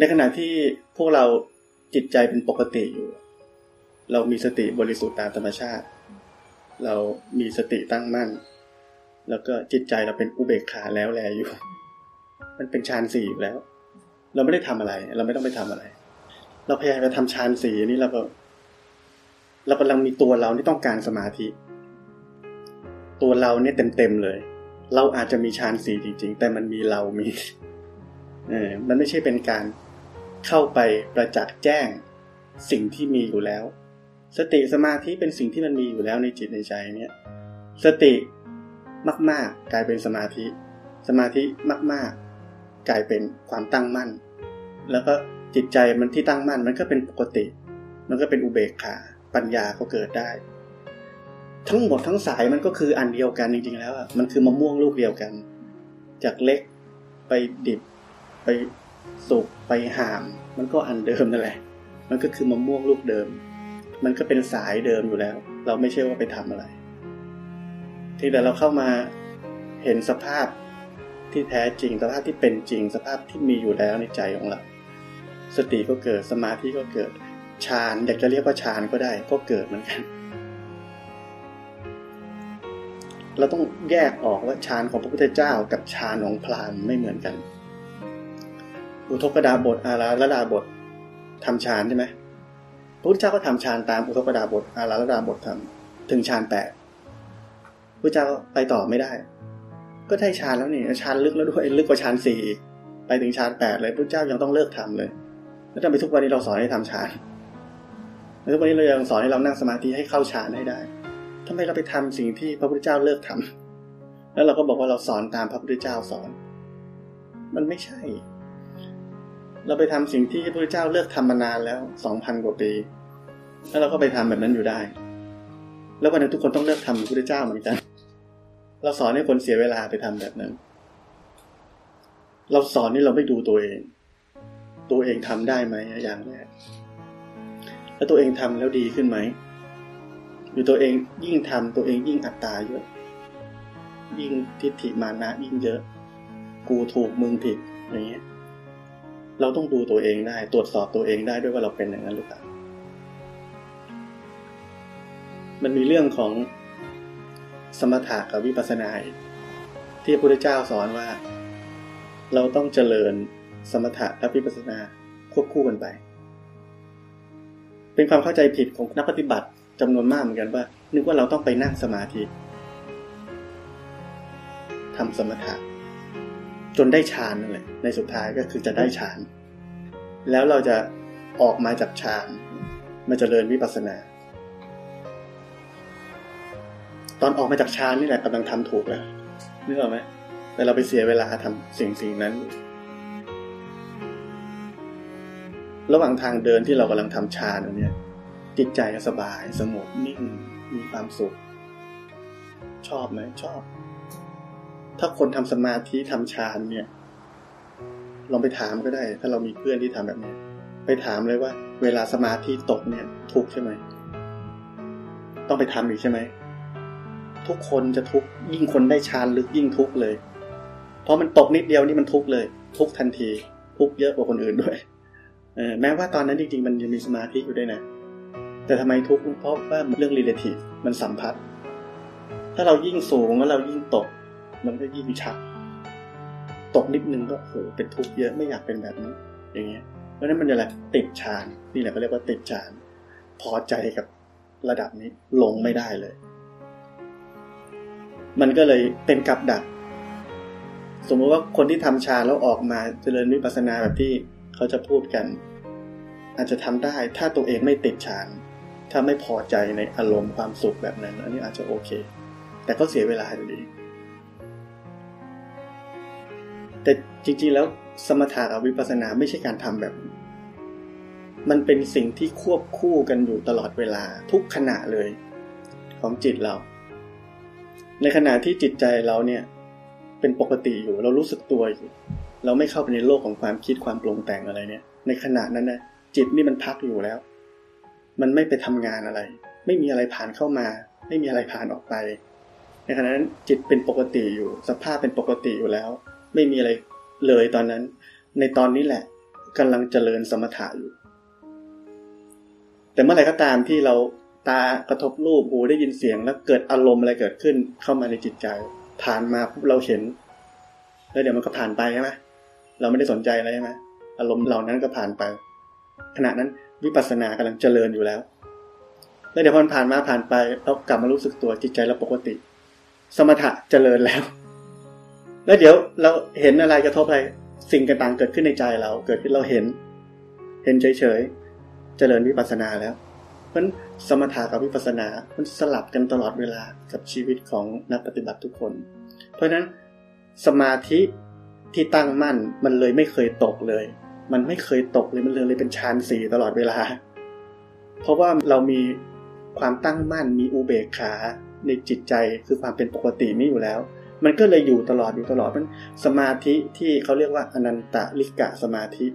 ในขณะที่พวกเราจิตใจเป็นปกติอยู่ เรามีสติบริสุทธิ์ตามธรรมชาติ เรามีสติตั้งมั่น แล้วก็จิตใจเราเป็นอุเบกขาแล้วแลอยู่ มันเป็นฌานสี่อยู่แล้ว เราไม่ได้ทำอะไร เราไม่ต้องไปทำอะไร เราพยายามจะทำฌานสี่นี่เราก็เรากำลังมีตัวเราที่ต้องการสมาธิ ตัวเราเนี่ยเต็มๆเลย เราอาจจะมีฌานสี่จริง ๆ แต่มันมีเรามีเออมันไม่ใช่เป็นการ เข้าไปประจักษ์แจ้งสิ่งที่มีอยู่แล้ว สติสมาธิเป็นสิ่งที่มันมีอยู่แล้วในจิตในใจเนี่ยสติมาก ๆ กลายเป็นสมาธิ สมาธิมาก ๆ กลายเป็นความตั้งมั่น แล้วก็จิตใจมันที่ตั้งมั่นมันก็เป็นปกติ มันก็เป็นอุเบกขาปัญญาก็เกิดได้ ทั้งหมดทั้งสายมันก็คืออันเดียวกันจริง ๆ แล้วอะมันคือมะม่วงลูกเดียวกัน จากเล็กไปดิบไป สุกไปหาม มันก็อันเดิมนั่นแหละ มันก็คือมะม่วงลูกเดิม มันก็เป็นสายเดิมอยู่แล้ว เราไม่ใช่ว่าไปทำอะไร ที่แต่เราเข้ามาเห็นสภาพที่แท้จริงสภาพที่เป็นจริงสภาพที่มีอยู่แล้วในใจของเรา สติก็เกิดสมาธิก็เกิดฌานอยากจะเรียกว่าฌานก็ได้ก็เกิดเหมือนกัน เราต้องแยกออกว่าฌานของพระพุทธเจ้ากับฌานของพราหมณ์ไม่เหมือนกัน อุทกดาบทอาราลดาบททำฌานใช่ไหมพระพุทธเจ้าก็ทำฌานตามอุทกดาบทอาราลดาบททำถึงฌานแปดพระเจ้าไปต่อไม่ได้ ก็ได้ฌานแล้วนี่ฌานลึกแล้วด้วยลึกกว่าฌานสี่ไปถึงฌานแปดเลยพระเจ้ายังต้องเลิกทำเลย แล้วทำไมทุกวันนี้เราสอนให้ทำฌานทุกวันนี้เรายังสอนให้เรานั่งสมาธิให้เข้าฌานให้ได้ทำไมเราไปทำสิ่งที่พระพุทธเจ้าเลิกทำแล้วเราก็บอกว่าเราสอนตามพระพุทธเจ้าสอน มันไม่ใช่ เราไปทำสิ่งที่พระพุทธเจ้าเลิกทำมานานแล้วสองพันกว่าปี แล้วเราก็ไปทำแบบนั้นอยู่ได้ แล้ววันนึงทุกคนต้องเลิกทำพระพุทธเจ้าเหมือนกัน เราสอนให้คนเสียเวลาไปทำแบบนั้น เราสอนนี่เราไม่ดูตัวเอง ตัวเองทำได้ไหมอย่างแรกแล้วตัวเองทำแล้วดีขึ้นไหมอยู่ตัวเองยิ่งทำตัวเองยิ่งอัตตาเยอะ ยิ่งทิฏฐิมานะยิ่งเยอะ กูถูกมึงผิดอย่างเงี้ย เราต้องดูตัวเองได้ ตรวจสอบตัวเองได้ด้วยว่าเราเป็นอย่างนั้นหรือเปล่า มันมีเรื่องของสมถะกับวิปัสสนาที่พระพุทธเจ้าสอนว่า เราต้องเจริญสมถะและวิปัสสนาควบคู่กันไป เป็นความเข้าใจผิดของนักปฏิบัติจำนวนมากเหมือนกันว่า นึกว่าเราต้องไปนั่งสมาธิทำสมถะ จนได้ฌานนั่นแหละในสุดท้ายก็คือจะได้ฌาน แล้วเราจะออกมาจากฌานมาเจริญวิปัสสนา ตอนออกมาจากฌานนี่แหละกำลังทำถูกแล้วนึกออกไหมแต่เราไปเสียเวลาทำสิ่งสิ่งนั้น ระหว่างทางเดินที่เรากำลังทำฌานเนี่ย จิตใจก็สบาย สงบนิ่งมีความสุข ชอบไหมชอบ ถ้าคนทำสมาธิทำฌานเนี่ย ลองไปถามก็ได้ ถ้าเรามีเพื่อนที่ทำแบบนี้ ไปถามเลยว่า เวลาสมาธิตกเนี่ย ทุกใช่ไหม ต้องไปทำอีกใช่ไหม ทุกคนจะทุกยิ่งคนได้ฌานลึกยิ่งทุกเลย เพราะมันตกนิดเดียวนี่มันทุกเลย ทุกทันที ทุกเยอะกว่าคนอื่นด้วยเออแม้ว่าตอนนั้นจริงๆ มันยังมีสมาธิอยู่ด้วยนะ แต่ทำไมทุกข์เพราะว่าเรื่อง relative มันสัมพัทธ์ ถ้าเรายิ่งสูงแล้วเรายิ่งตก มันก็ยิ่งชักตกนิดนึงก็โหเป็นทุกข์เยอะไม่อยากเป็นแบบนี้ อย่างเงี้ย เพราะนั้นมันจะอะไรติดฌานนี่แหละก็เรียกว่าติดฌานพอใจกับระดับนี้ลงไม่ได้เลย มันก็เลยเป็นกับดัก สมมติว่าคนที่ทำฌานแล้วออกมาเจริญวิปัสสนาแบบที่เขาจะพูดกัน อาจจะทำได้ถ้าตัวเองไม่ติดฌานถ้าไม่พอใจในอารมณ์ความสุขแบบนั้น อันนี้อาจจะโอเค แต่ก็เสียเวลาอยู่ดี แต่จริงๆแล้วสมถะกับวิปัสสนาไม่ใช่การทำแบบ มันเป็นสิ่งที่ควบคู่กันอยู่ตลอดเวลาทุกขณะเลย ของจิตเรา ในขณะที่จิตใจเราเนี่ยเป็นปกติอยู่เรารู้สึกตัวอยู่ เราไม่เข้าไปในโลกของความคิดความปรุงแต่งอะไรเนี่ย ในขณะนั้นนะจิตนี่มันพักอยู่แล้ว มันไม่ไปทำงานอะไร ไม่มีอะไรผ่านเข้ามา ไม่มีอะไรผ่านออกไป ในขณะนั้นจิตเป็นปกติอยู่ สภาพเป็นปกติอยู่แล้ว ไม่มีอะไรเลยตอนนั้น ในตอนนี้แหละกำลังเจริญสมถะอยู่แต่เมื่อไหร่ก็ตามที่เราตากระทบรูปหูได้ยินเสียงแล้วเกิดอารมณ์อะไรเกิดขึ้นเข้ามาในจิตใจ ผ่านมาปุ๊บเราเห็น แล้วเดี๋ยวมันก็ผ่านไปใช่ไหมเราไม่ได้สนใจอะไรใช่ไหมอารมณ์เหล่านั้นก็ผ่านไป ขณะนั้นวิปัสสนากำลังเจริญอยู่แล้ว แล้วเดี๋ยวพอมันผ่านมาผ่านไปเรากลับมารู้สึกตัวจิตใจเราปกติ สมถะเจริญแล้ว แล้วเดี๋ยวเราเห็นอะไรกระทบอะไรสิ่งต่างๆเกิดขึ้นในใจเราเกิดขึ้นเราเห็น เห็นเฉยๆเจริญวิปัสสนาแล้วเพราะสมถะกับวิปัสสนามันสลับกันตลอดเวลากับชีวิตของนักปฏิบัติทุกคน เพราะฉะนั้นสมาธิที่ตั้งมั่นมันเลยไม่เคยตกเลย มันไม่เคยตกเลยมันเลยเลยเป็นฌานสี่ตลอดเวลา เพราะว่าเรามีความตั้งมั่นมีอุเบกขาในจิตใจคือความเป็นปกตินี้อยู่แล้ว มันก็เลยอยู่ตลอดอยู่ตลอดมันสมาธิที่เขาเรียกว่าอนันตลิกะสมาธิ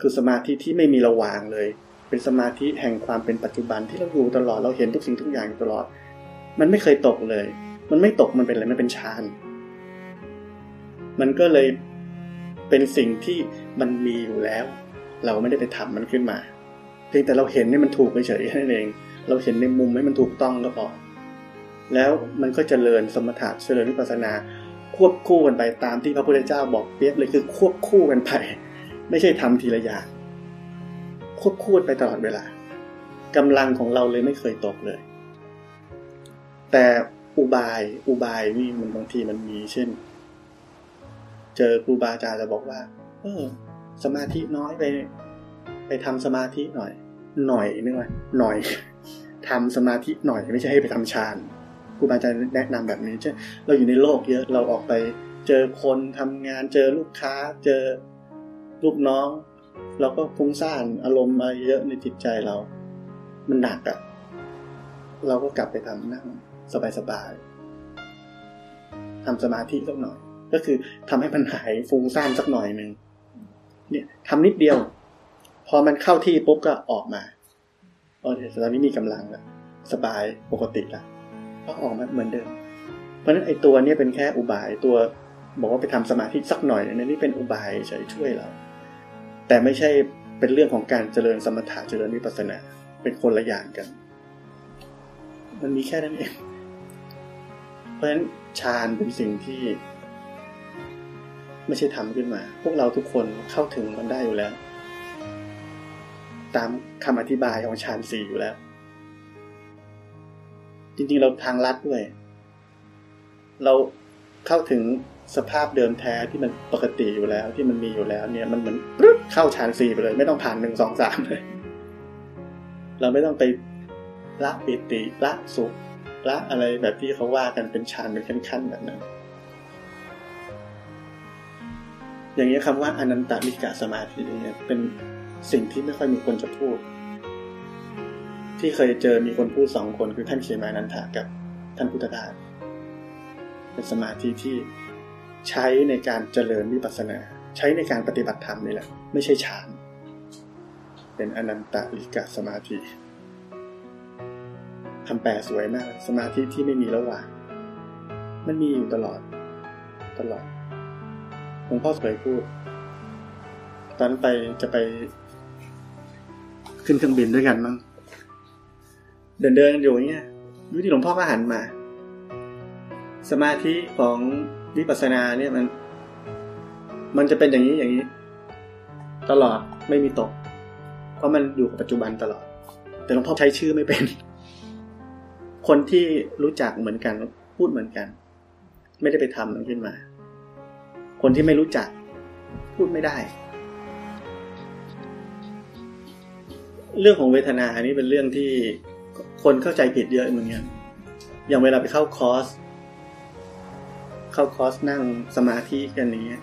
คือสมาธิที่ไม่มีระหว่างเลย เป็นสมาธิแห่งความเป็นปัจจุบันที่เราอยู่ตลอดเราเห็นทุกสิ่งทุกอย่างอยู่ตลอด มันไม่เคยตกเลย มันไม่ตกมันเป็นอะไรมันเป็นฌานมันก็เลยเป็นสิ่งที่มันมีอยู่แล้ว เราไม่ได้ไปทำมันขึ้นมา เพียงแต่เราเห็นนี่มันถูกเฉยๆนั่นเอง เราเห็นในมุมให้มันถูกต้องก็พอ แล้วมันก็เจริญสมถะเจริญวิปัสสนา ควบคู่กันไปตามที่พระพุทธเจ้าบอกเปียบเลยคือควบคู่กันไป ไม่ใช่ทำทีละอย่างควบคู่ไปตลอดเวลากำลังของเราเลยไม่เคยตกเลย แต่อุบายอุบายนี่มันบางทีมันมีเช่น เจอครูบาอาจารย์จะบอกว่า เออ สมาธิน้อยไป ไปทำสมาธิหน่อย หน่อยนึกว่าหน่อยทำสมาธิหน่อยไม่ใช่ให้ไปทำฌาน ครูบาอาจารย์แนะนำแบบนี้ใช่เราอยู่ในโลกเยอะเราออกไปเจอคนทำงานเจอลูกค้า เจอลูกน้อง เราก็ฟุ้งซ่านอารมณ์มาเยอะในจิตใจเรา มันหนักอะเราก็กลับไปทำนั่งสบายๆทำสมาธิสักหน่อย ก็คือทำให้มันหายฟุ้งซ่านสักหน่อยหนึ่งเนี่ยทำนิดเดียว พอมันเข้าที่ปุ๊บก็ออกมาโอเคตอนนี้มีกำลังแล้วสบายปกติแล้ว ก็ออกมาเหมือนเดิม เพราะฉะนั้นไอ้ตัวนี้เป็นแค่อุบายตัวบอกว่าไปทำสมาธิสักหน่อยนี่นี่เป็นอุบายใช้ช่วยเรา แต่ไม่ใช่เป็นเรื่องของการเจริญสมถะเจริญวิปัสสนา เป็นคนละอย่างกัน มันมีแค่นั้นเอง เพราะฉะนั้นฌานเป็นสิ่งที่ ไม่ใช่ทำขึ้นมา พวกเราทุกคนเข้าถึงมันได้อยู่แล้ว ตามคำอธิบายของฌานสี่อยู่แล้ว จริงๆ เราทางลัดด้วย เราเข้าถึงสภาพเดิมแท้ที่มันปกติอยู่แล้ว ที่มันมีอยู่แล้ว เนี่ยมันเหมือนปึ๊บเข้าฌานสี่ไปเลย ไม่ต้องผ่านหนึ่งสองสามเลย เราไม่ต้องไปละปิติละสุขละอะไรแบบที่เขาว่ากันเป็นฌานเป็นขั้นๆแบบนั้น อย่างนี้คำว่าอนันตลิกะสมาธิเนี่ยเป็นสิ่งที่ไม่ค่อยมีคนจะพูด ที่เคยเจอมีคนพูดสองคนคือท่านเขมานันทากับท่านพุทธทาสเป็นสมาธิที่ใช้ในการเจริญวิปัสสนา ใช้ในการปฏิบัติธรรมนี่แหละ ไม่ใช่ฌาน เป็นอนันตลิกะสมาธิคำแปลสวยมาก สมาธิที่ไม่มีระหว่าง มันมีอยู่ตลอด ตลอดหลวงพ่อเคยพูด ตอนไปจะไป ขึ้นเครื่องบินด้วยกันมั้ง เดินเดินอยู่อย่เงี้ยวิธีหลวงพ่อก็หันมา สมาธิของวิปัสสนาเนี่ยมัน มันจะเป็นอย่างนี้อย่างนี้ ตลอดไม่มีตก เพราะมันอยู่กับปัจจุบันตลอด แต่หลวงพ่อใช้ชื่อไม่เป็น คนที่รู้จักเหมือนกันพูดเหมือนกัน ไม่ได้ไปทำมันขึ้นมา คนที่ไม่รู้จัก พูดไม่ได้ เรื่องของเวทนาอันนี้เป็นเรื่องที่ คนเข้าใจผิดเยอะเหมือนกันอย่างเวลาไปเข้าคอร์ส เข้าคอร์สนั่งสมาธิกันนี้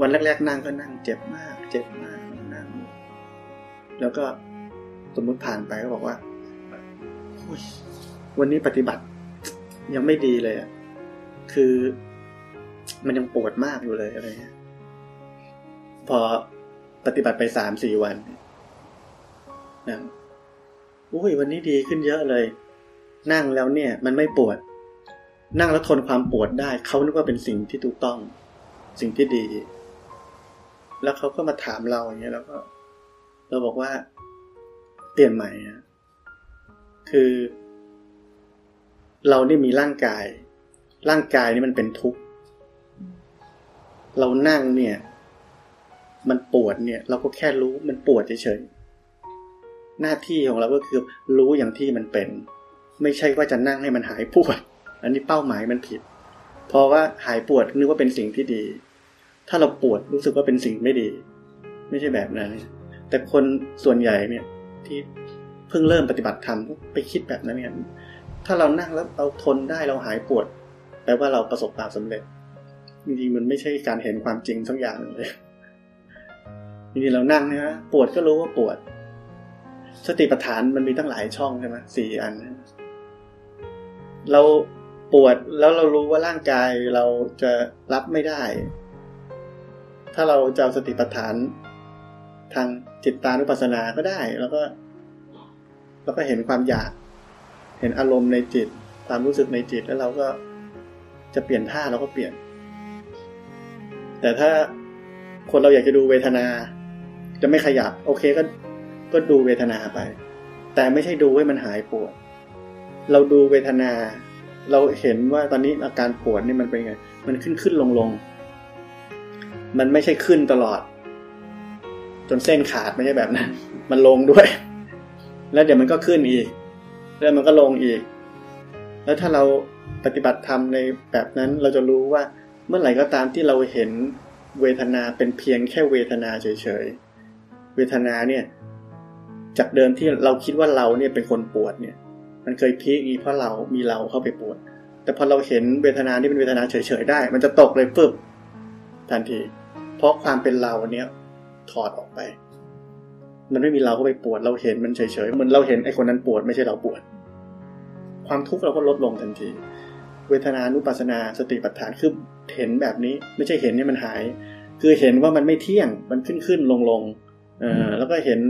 วันแรก ๆ นั่งก็นั่งเจ็บมาก เจ็บมากนั่งแล้วก็สมมุติผ่านไปก็บอกว่าวันนี้ปฏิบัติ ยังไม่ดีเลยอะคือมันยังปวดมากอยู่เลยอะไรเงี้ยพอปฏิบัติไปสามสี่วันนะ อุ้ยวันนี้ดีขึ้นเยอะเลย นั่งแล้วเนี่ย มันไม่ปวด นั่งแล้วทนความปวดได้ เขานึกว่าเป็นสิ่งที่ถูกต้อง สิ่งที่ดี แล้วเขาก็มาถามเราอย่างเงี้ยแล้วก็ เราบอกว่า เปลี่ยนใหม่นะคือ เรานี่มีร่างกาย ร่างกายนี่มันเป็นทุกข์เรานั่งเนี่ย มันปวดเนี่ย เราก็แค่รู้มันปวดเฉยๆ หน้าที่ของเราก็คือรู้อย่างที่มันเป็น ไม่ใช่ว่าจะนั่งให้มันหายปวด อันนี้เป้าหมายมันผิด เพราะว่าหายปวดนึกว่าเป็นสิ่งที่ดี ถ้าเราปวดรู้สึกว่าเป็นสิ่งไม่ดี ไม่ใช่แบบนั้น แต่คนส่วนใหญ่เนี่ยที่เพิ่งเริ่มปฏิบัติธรรมไปคิดแบบนั้นเนี่ยถ้าเรานั่งแล้วเราทนได้เราหายปวดแปลว่าเราประสบความสำเร็จจริงๆมันไม่ใช่การเห็นความจริงสักอย่างเลยจริงๆเรานั่งนะปวดก็รู้ว่าปวด สติปัฏฐานมันมีตั้งหลายช่องใช่ไหมสี่อัน เราปวดแล้วเรารู้ว่าร่างกายเราจะรับไม่ได้ ถ้าเราจะเอาสติปัฏฐาน ทางจิตตานุปัสสนาก็ได้ แล้วก็ แล้วก็เห็นความอยาก เห็นอารมณ์ในจิต ความรู้สึกในจิตแล้วเราก็จะเปลี่ยนท่าเราก็เปลี่ยน แต่ถ้าคนเราอยากจะดูเวทนา จะไม่ขยับ โอเคก็ ก็ดูเวทนาไป แต่ไม่ใช่ดูให้มันหายปวด เราดูเวทนา เราเห็นว่าตอนนี้อาการปวดนี่มันเป็นไง มันขึ้นขึ้นลงลงมันไม่ใช่ขึ้นตลอด จนเส้นขาดไม่ใช่แบบนั้น มันลงด้วย แล้วเดี๋ยวมันก็ขึ้นอีก แล้วมันก็ลงอีก แล้วถ้าเราปฏิบัติธรรมในแบบนั้นเราจะรู้ว่าเมื่อไหร่ก็ตามที่เราเห็นเวทนาเป็นเพียงแค่เวทนาเฉยๆ เวทนาเนี่ย จากเดิมที่เราคิดว่าเราเนี่ยเป็นคนปวดเนี่ย มันเคยพีกอีเพราะเรามีเราเข้าไปปวด แต่พอเราเห็นเวทนาที่เป็นเวทนาเฉยๆได้ มันจะตกเลยปึ๊บทันที เพราะความเป็นเราเนี้ยถอดออกไป มันไม่มีเราเข้าไปปวด เราเห็นมันเฉยๆเหมือนเราเห็นไอ้คนนั้นปวดไม่ใช่เราปวด ความทุกข์เราก็ลดลงทันที เวทนานุปัสนาสติปัฏฐานคือเห็นแบบนี้ไม่ใช่เห็นนี่มันหาย คือเห็นว่ามันไม่เที่ยงมันขึ้นขึ้นลงลงเออแล้วก็เห็น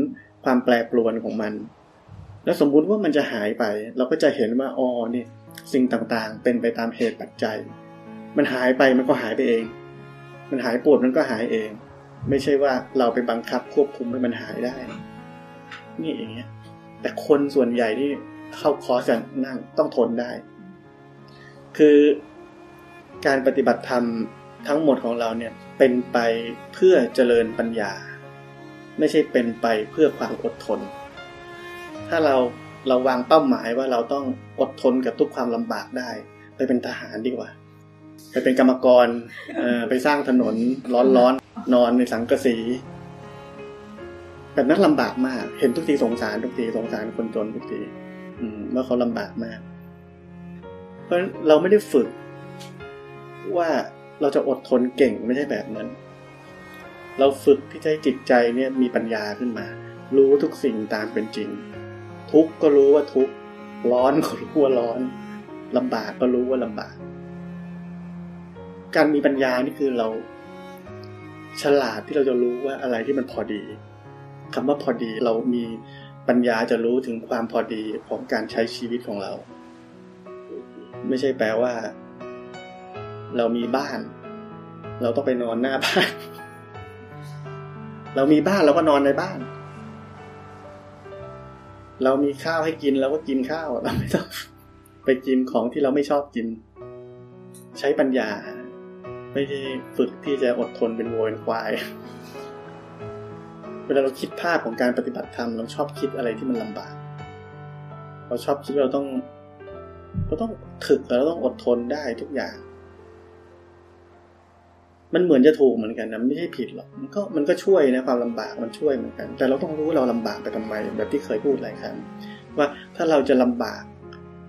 ความแปรปรวนของมัน แล้วสมมุติว่ามันจะหายไป เราก็จะเห็นว่าอ๋อนี่สิ่งต่างๆ เป็นไปตามเหตุปัจจัย มันหายไปมันก็หายไปเอง มันหายปวดมันก็หายเอง ไม่ใช่ว่าเราไปบังคับควบคุมให้มันหายได้ นี่อย่างเงี้ย แต่คนส่วนใหญ่ที่เข้าคอร์สกันนั่งต้องทนได้ คือการปฏิบัติธรรมทั้งหมดของเราเนี่ยเป็นไปเพื่อเจริญปัญญา ไม่ใช่เป็นไปเพื่อความอดทน ถ้าเราเราวางเป้าหมายว่าเราต้องอดทนกับทุกความลำบากได้ ไปเป็นทหารดีกว่า ไปเป็นกรรมกรไปสร้างถนนร้อนๆนอนในสังกะสีแบบนั้นลำบากมาก เห็นทุกทีสงสารทุกทีสงสารคนจนทุกทีว่าเขาลำบากมาก เพราะเราไม่ได้ฝึกว่าเราจะอดทนเก่งไม่ใช่แบบนั้น เราฝึกที่ใช้จิตใจเนี่ยมีปัญญาขึ้นมา รู้ทุกสิ่งตามเป็นจริง ทุกก็รู้ว่าทุกร้อนก็รู้ว่าร้อนลำบากก็รู้ว่าลำบาก การมีปัญญานี่คือเรา ฉลาดที่เราจะรู้ว่าอะไรที่มันพอดีคำว่าพอดีเรามีปัญญาจะรู้ถึงความพอดีของการใช้ชีวิตของเรา ไม่ใช่แปลว่า เรามีบ้าน เราต้องไปนอนหน้าบ้าน เรามีบ้านเราก็นอนในบ้าน เรามีข้าวให้กินเราก็กินข้าวเราไม่ต้องไปกินของที่เราไม่ชอบกิน ใช้ปัญญา ไม่ใช่ฝึกที่จะอดทนเป็นโวยควายเวลาเราคิดภาพของการปฏิบัติธรรมเราชอบคิดอะไรที่มันลำบาก เราชอบคิดเราต้องเราต้องถึกเราต้องอดทนได้ทุกอย่าง มันเหมือนจะถูกเหมือนกันนะไม่ใช่ผิดหรอกมันก็มันก็ช่วยนะความลำบากมันช่วยเหมือนกัน แต่เราต้องรู้เราลำบากไปทำไมแบบที่เคยพูดหลายครั้งว่าถ้าเราจะลำบาก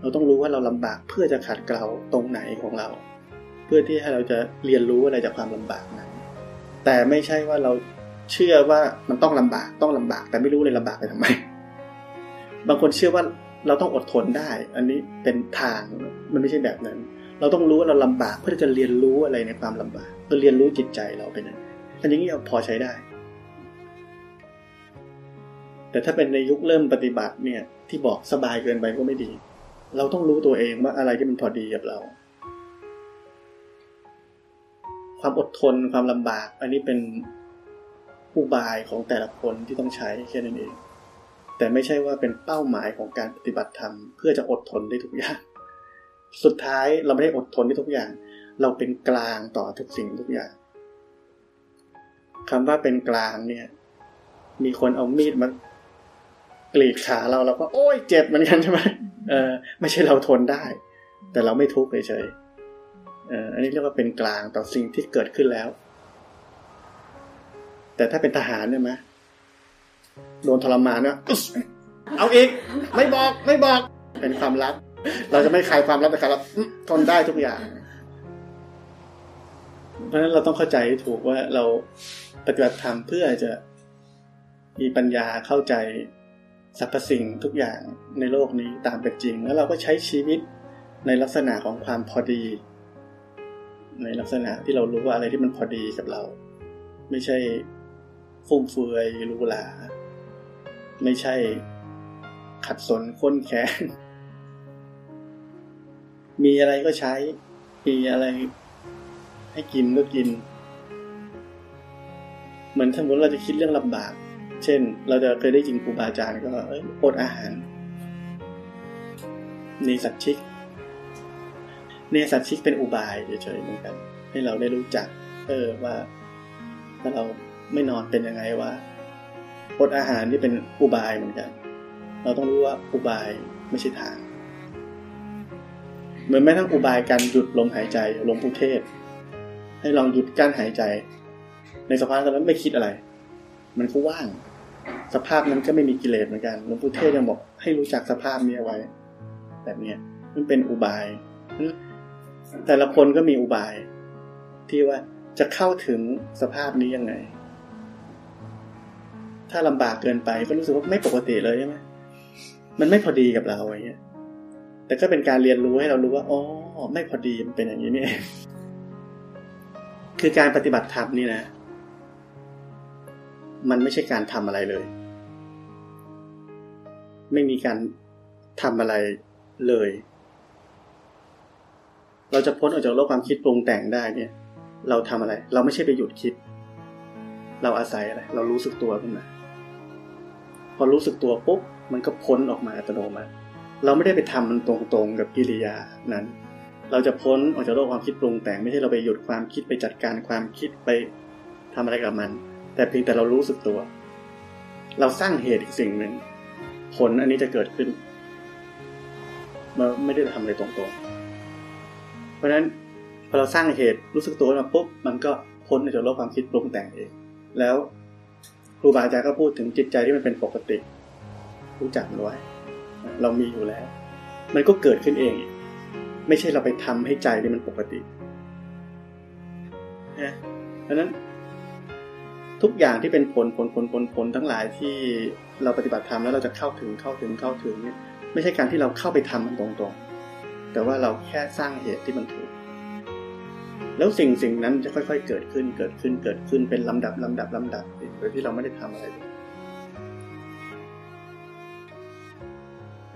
เราต้องรู้ว่าเราลำบากเพื่อจะขัดเกลาตรงไหนของเรา เพื่อที่ให้เราจะเรียนรู้อะไรจากความลำบากนั้น แต่ไม่ใช่ว่าเราเชื่อว่ามันต้องลำบากต้องลำบาก แต่ไม่รู้เลยลำบากไปทำไม บางคนเชื่อว่าเราต้องอดทนได้ อันนี้เป็นทางมันไม่ใช่แบบนั้น เราต้องรู้ว่าเราลำบากเพื่อจะเรียนรู้อะไรในความลำบากเพื่อเรียนรู้จิตใจเราไปนั้นอันนี้พอใช้ได้ แต่ถ้าเป็นในยุคเริ่มปฏิบัติเนี่ย ที่บอกสบายเกินไปก็ไม่ดี เราต้องรู้ตัวเองว่าอะไรที่มันพอดีกับเรา ความอดทนความลำบาก อันนี้เป็นอุบายของแต่ละคนที่ต้องใช้แค่นั้นเอง แต่ไม่ใช่ว่าเป็นเป้าหมายของการปฏิบัติธรรมเพื่อจะอดทนได้ทุกอย่าง สุดท้ายเราไม่ได้อดทนได้ทุกอย่าง เราเป็นกลางต่อทุกสิ่งทุกอย่างคำว่าเป็นกลางเนี่ย มีคนเอามีดมากรีดขาเราเราก็โอ้ยเจ็บเหมือนกันใช่ไหมเออไม่ใช่เราทนได้ แต่เราไม่ทุกข์เฉยเอออันนี้เรียกว่าเป็นกลางต่อสิ่งที่เกิดขึ้นแล้ว แต่ถ้าเป็นทหารเนี่ยไหมโดนทรมานเนี่ยเอาอีก ไม่บอกไม่บอก เป็นความลับ เราจะไม่คลายความลับแต่ครับทนได้ทุกอย่าง เพราะฉะนั้นเราต้องเข้าใจถูกว่าเราปฏิบัติธรรมเพื่อจะมีปัญญาเข้าใจสรรพสิ่งทุกอย่างในโลกนี้ตามเป็นจริง แล้วเราก็ใช้ชีวิตในลักษณะของความพอดี ในลักษณะที่เรารู้ว่าอะไรที่มันพอดีกับเรา ไม่ใช่ฟุ่มเฟือยรูหราไม่ใช่ขัดสนค้นแค้น มีอะไรก็ใช้ มีอะไร ให้กินก็กิน เหมือนสมมติเราจะคิดเรื่องลำบาก เช่น เราจะเคยได้ยินครูบาอาจารย์ก็อดอาหาร เนสัตชิก เนสัตชิกเป็นอุบายเฉยๆเหมือนกัน ให้เราได้รู้จัก เออว่า ถ้าเราไม่นอนเป็นยังไงว่าอดอาหารที่เป็นอุบายเหมือนกัน เราต้องรู้ว่าอุบายไม่ใช่ทาง เหมือนแม้ทั้งอุบายการหยุดลมหายใจลมพุเทศ ให้ลองหยุดการหายใจ ในสภาพนั้นไม่คิดอะไร มันก็ว่าง สภาพนั้นก็ไม่มีกิเลสเหมือนกันหลวงปู่เทศยังบอกให้รู้จักสภาพนี้ไว้ แบบเนี้ยมันเป็นอุบาย แต่ละคนก็มีอุบาย ที่ว่าจะเข้าถึงสภาพนี้ยังไง ถ้าลำบากเกินไปก็รู้สึกว่าไม่ปกติเลยใช่ไหมมันไม่พอดีกับเราอย่างเงี้ย แต่ก็เป็นการเรียนรู้ให้เรารู้ว่าอ๋อไม่พอดีมันเป็นอย่างนี้นี่เองคือการปฏิบัติธรรมนี่นะ มันไม่ใช่การทำอะไรเลย ไม่มีการทำอะไรเลย เราจะพ้นออกจากโลกความคิดปรุงแต่งได้เนี่ย เราทำอะไร เราไม่ใช่ไปหยุดคิด เราอาศัยอะไร เรารู้สึกตัวขึ้นมา พอรู้สึกตัวปุ๊บ มันก็พ้นออกมาอัตโนมัติ เราไม่ได้ไปทำมันตรงๆกับกิริยานั้น เราจะพ้นออกจากโลกความคิดปรุงแต่งไม่ใช่เราไปหยุดความคิดไปจัดการความคิดไปทำอะไรกับมัน แต่เพียงแต่เรารู้สึกตัว เราสร้างเหตุอีกสิ่งหนึ่ง ผลอันนี้จะเกิดขึ้นเราไม่ได้ทำอะไรตรงๆ เพราะฉะนั้นพอเราสร้างเหตุรู้สึกตัวมาปุ๊บมันก็พ้นออกจากโลกความคิดปรุงแต่งเอง แล้วครูบาอาจารย์ก็พูดถึงจิตใจที่มันเป็นปกติ รู้จักมันไว้ เรามีอยู่แล้ว มันก็เกิดขึ้นเอง ไม่ใช่เราไปทำให้ใจที่มันปกตินะเพราะนั้นทุกอย่างที่เป็นผลผลผลผลผลทั้งหลายที่เราปฏิบัติธรรมแล้วเราจะเข้าถึงเข้าถึงเข้าถึงเนี่ยไม่ใช่การที่เราเข้าไปทำมันตรงๆ แต่ว่าเราแค่สร้างเหตุที่มันถูก แล้วสิ่งสิ่งนั้นจะค่อยๆ เกิดขึ้นเกิดขึ้นเกิดขึ้นเป็นลำดับลำดับลำดับโดยที่เราไม่ได้ทำอะไรเลย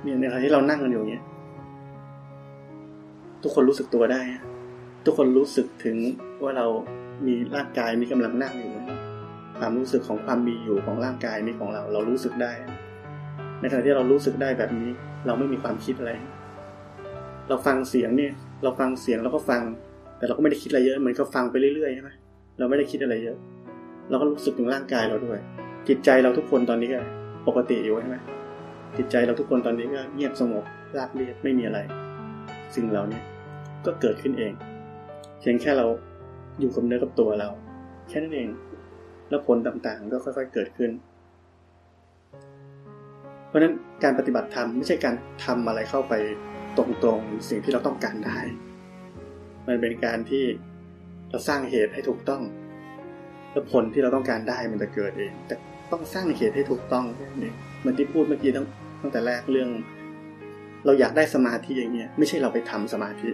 เนี่ยในขณะที่เรานั่งกันอยู่เนี้ยทุกคนรู้สึกตัวได้ ทุกคนรู้สึกถึงว่าเรามีร่างกายมีกำลังนั่งอยู่ความรู้สึกของความมีอยู่ของร่างกายนี้ของเรา เรารู้สึกได้ ในขณะที่เรารู้สึกได้แบบนี้ เราไม่มีความคิดอะไร เราฟังเสียงเนี่ย เราฟังเสียงเราก็ฟัง แต่เราก็ไม่ได้คิดอะไรเยอะเหมือนก็ฟังไปเรื่อยๆใช่ไหมเราไม่ได้คิดอะไรเยอะ เราก็รู้สึกถึงร่างกายเราด้วย จิตใจเราทุกคนตอนนี้ก็ปกติอยู่ใช่ไหม จิตใจเราทุกคนตอนนี้ก็เงียบสงบราบเรียบไม่มีอะไร สิ่งเหล่านี้ก็เกิดขึ้นเองเพียงแค่เราอยู่กับเนื้อกับตัวเรา แค่นั้นเอง แล้วผลต่างๆก็ค่อยๆเกิดขึ้น เพราะฉะนั้นการปฏิบัติธรรมไม่ใช่การทำอะไรเข้าไปตรงๆสิ่งที่เราต้องการได้ มันเป็นการที่เราสร้างเหตุให้ถูกต้อง แล้วผลที่เราต้องการได้มันจะเกิดเอง แต่ต้องสร้างเหตุให้ถูกต้องนี่เหมือนที่พูดเมื่อกี้ตั้ง ตั้งแต่แรกเรื่อง เราอยากได้สมาธิอย่างเงี้ยไม่ใช่เราไปทำสมาธิ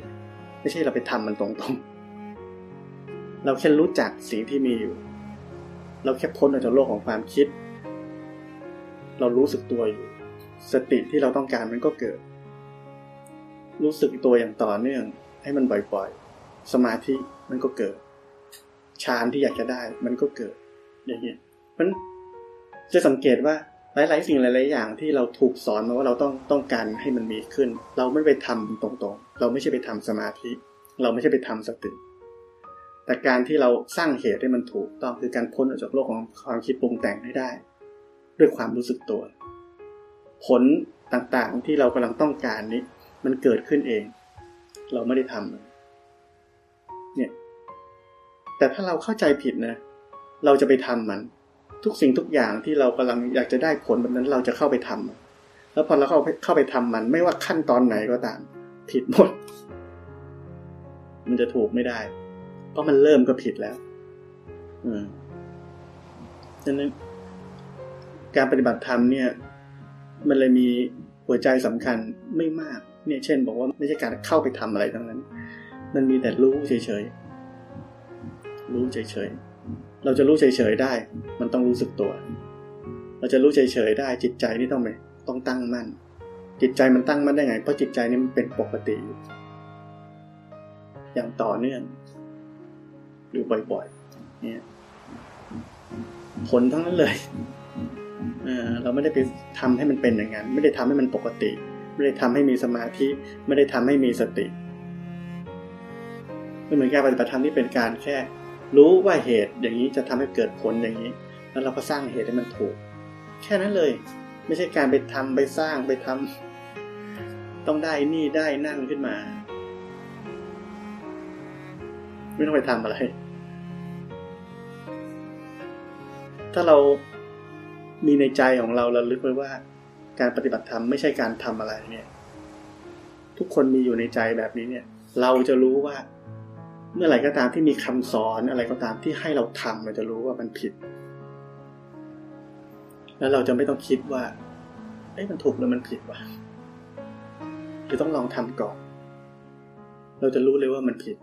ไม่ใช่เราไปทำมันตรงๆ เราแค่รู้จักสิ่งที่มีอยู่ เราแค่พ้นออกจากโลกของความคิด เรารู้สึกตัวอยู่ สติที่เราต้องการมันก็เกิด รู้สึกตัวอย่างต่อเนื่อง ให้มันบ่อยๆ สมาธิมันก็เกิดฌานที่อยากจะได้มันก็เกิดอย่างเงี้ยมันจะสังเกตว่า หลาย ๆ สิ่งหลาย ๆ อย่างที่เราถูกสอนมาว่าเราต้องต้องการให้มันมีขึ้น เราไม่ไปทำตรง ๆ เราไม่ใช่ไปทำสมาธิ เราไม่ใช่ไปทำสติ แต่การที่เราสร้างเหตุให้มันถูกต้องคือการพ้นออกจากโลกของความคิดปรุงแต่งให้ได้ ด้วยความรู้สึกตัว ผลต่างๆที่เรากำลังต้องการนี้ มันเกิดขึ้นเอง เราไม่ได้ทำเนี่ยแต่ถ้าเราเข้าใจผิดนะ เราจะไปทำมัน ทุกสิ่งทุกอย่างที่เรากำลังอยากจะได้ผลแบบนั้นเราจะเข้าไปทำแล้วพอเราเข้าเข้าไปทำมัน ไม่ว่าขั้นตอนไหนก็ตาม ผิดหมด มันจะถูกไม่ได้ เพราะมันเริ่มก็ผิดแล้ว อืมดังนั้นการปฏิบัติธรรมเนี่ย มันเลยมีหัวใจสำคัญไม่มาก เนี่ย เช่น บอกว่าไม่ใช่การเข้าไปทำอะไรทั้งนั้น มันมีแต่รู้เฉยๆรู้เฉยๆ เราจะรู้เฉยๆได้ มันต้องรู้สึกตัว เราจะรู้เฉยๆได้ จิตใจนี่ต้องไหมต้องตั้งมั่น จิตใจมันตั้งมั่นได้ไง เพราะจิตใจนี่มันเป็นปกติอยู่อย่างต่อเนื่องอยู่บ่อยๆเนี่ยผลทั้งนั้นเลยเราไม่ได้ไปทำให้มันเป็นอย่างนั้น ไม่ได้ทำให้มันปกติ ไม่ได้ทำให้มีสมาธิ ไม่ได้ทำให้มีสติไม่เหมือนการปฏิบัติธรรมที่เป็นการแค่ รู้ว่าเหตุอย่างนี้จะทำให้เกิดผลอย่างนี้ แล้วเราก็สร้างเหตุให้มันถูก แค่นั้นเลย ไม่ใช่การไปทำไปสร้างไปทำต้องได้นี่ได้นั่นขึ้นมา ไม่ต้องไปทำอะไร ถ้าเรามีในใจของเราเราลึกไว้ว่า การปฏิบัติธรรมไม่ใช่การทำอะไรเนี่ย ทุกคนมีอยู่ในใจแบบนี้เนี่ย เราจะรู้ว่า เมื่อไหร่ก็ตามที่มีคำสอนอะไรก็ตามที่ให้เราทำเราจะรู้ว่ามันผิด แล้วเราจะไม่ต้องคิดว่าเอ้มันถูกหรือมันผิดวะหรือต้องลองทำก่อน เราจะรู้เลยว่ามันผิด